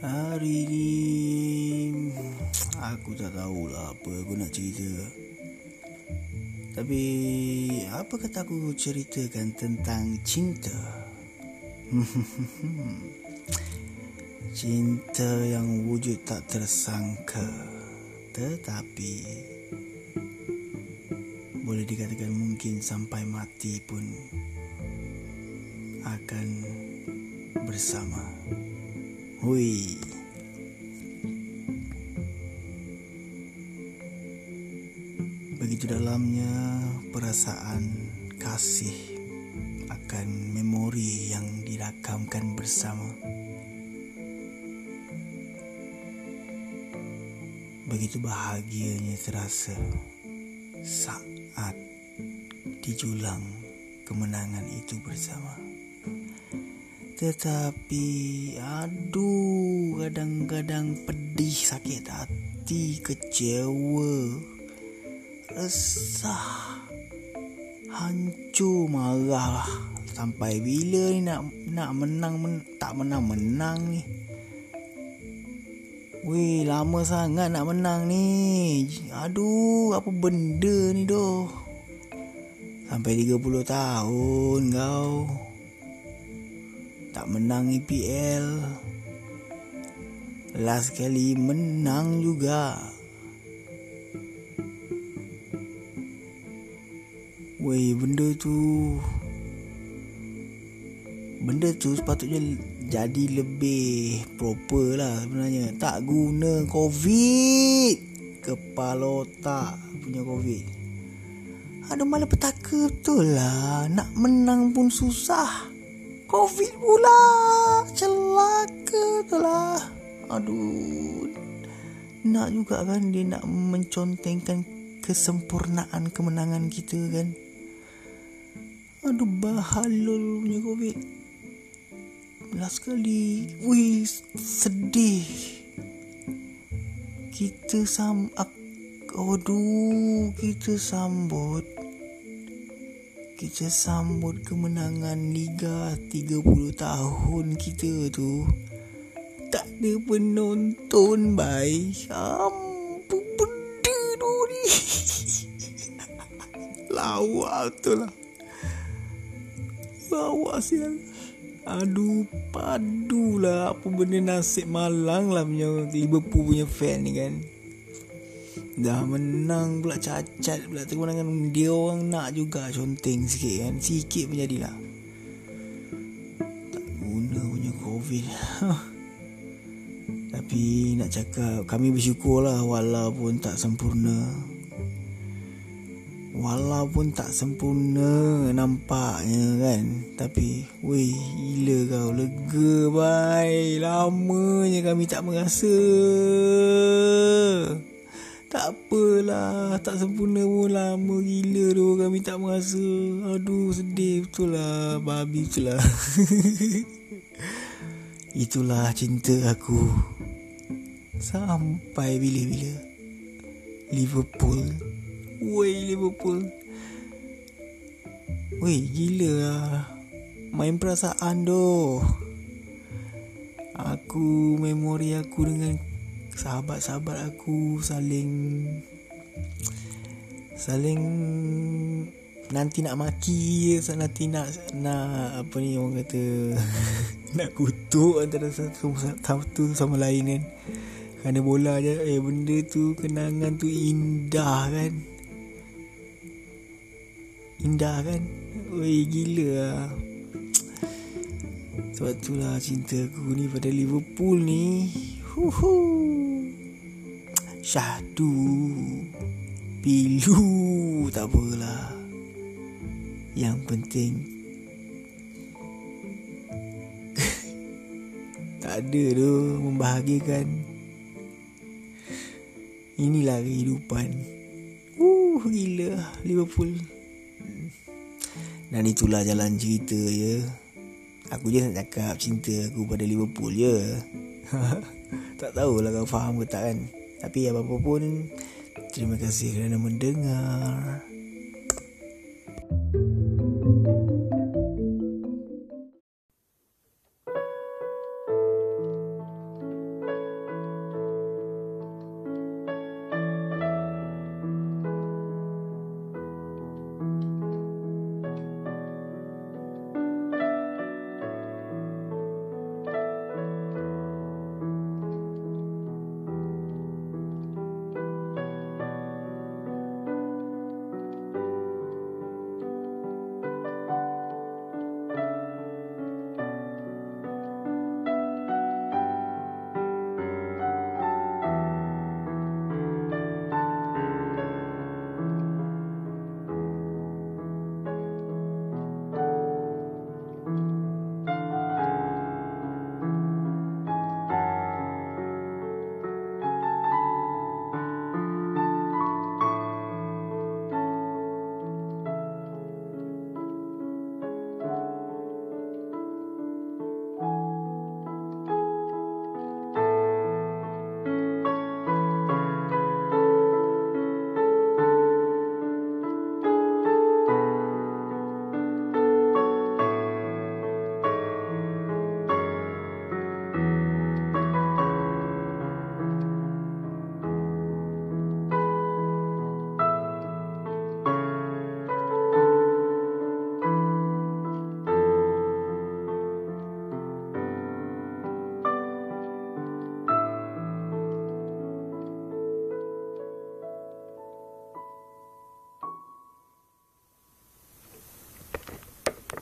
Hari ni Aku tak tahulah apa aku nak cerita. Tapi Apa kata aku ceritakan tentang cinta? Cinta yang wujud tak tersangka. Tetapi Boleh dikatakan mungkin sampai mati pun Akan bersama. Bersama Hui. Begitu dalamnya perasaan kasih akan memori yang dirakamkan bersama. Begitu bahagianya terasa saat dijulang kemenangan itu bersama. Tetapi aduh kadang-kadang pedih sakit hati kecewa resah hancur marah sampai bila ni nak nak menang men, tak menang menang ni Weh, lama sangat nak menang ni. Aduh, apa benda ni doh. Sampai 30 tahun kau. Tak menang EPL. Last kali menang juga. Weh, benda tu... Benda tu sepatutnya jadi lebih proper lah sebenarnya. Tak guna COVID. Kepala otak punya COVID. Ada malah petaka betul lah. Nak menang pun susah. COVID pula. Celaka lah. Aduh. Nak juga kan dia nak mencontengkan kesempurnaan kemenangan kita kan. Aduh bahalul punya COVID. Last kali Wih Sedih Kita sam Aduh Kita sambut Kita sambut kemenangan Liga 30 tahun kita tu. Tak ada penonton Baik benda tu ni. Lawak tu lah. Lawak sial. Aduh padulah apa benda nasib malang lah punya Liverpool punya fan ni kan Dah menang pula cacat pula. Kemenangan dia orang nak juga conteng sikit kan. Sikit pun jadilah. Tak guna punya covid. Tapi nak cakap kami bersyukur lah Walaupun tak sempurna. Walaupun tak sempurna nampaknya kan. Tapi weh gila kau. Lega bye Lamanya kami tak merasa Tak apalah tak sempurna pun lama gila tu kami tak merasa. Aduh sedih. Betul lah babi betul lah Itulah cinta aku. Sampai bila-bila Liverpool. Woi Liverpool. Woi gila lah. Main perasaan doh. Aku memori aku dengan Sahabat-sahabat aku Saling Saling Nanti nak maki Nanti nak Nak Apa ni orang kata Nak kutuk Antara satu, satu sama lain kan. Kerana bola je Eh benda tu Kenangan tu indah kan. Indah kan? Weh gila lah. Sebab itulah cinta aku ni pada Liverpool ni. Huhu Syahdu Pilu. Tak apalah. Yang penting. Tak ada tu Membahagiakan. Inilah kehidupan. Uh, gila. Liverpool. Dan itulah jalan cerita ya. Aku je nak cakap cinta aku pada Liverpool je. tak tahulah kau faham ke tak kan. Tapi apa-apa pun terima kasih kerana mendengar.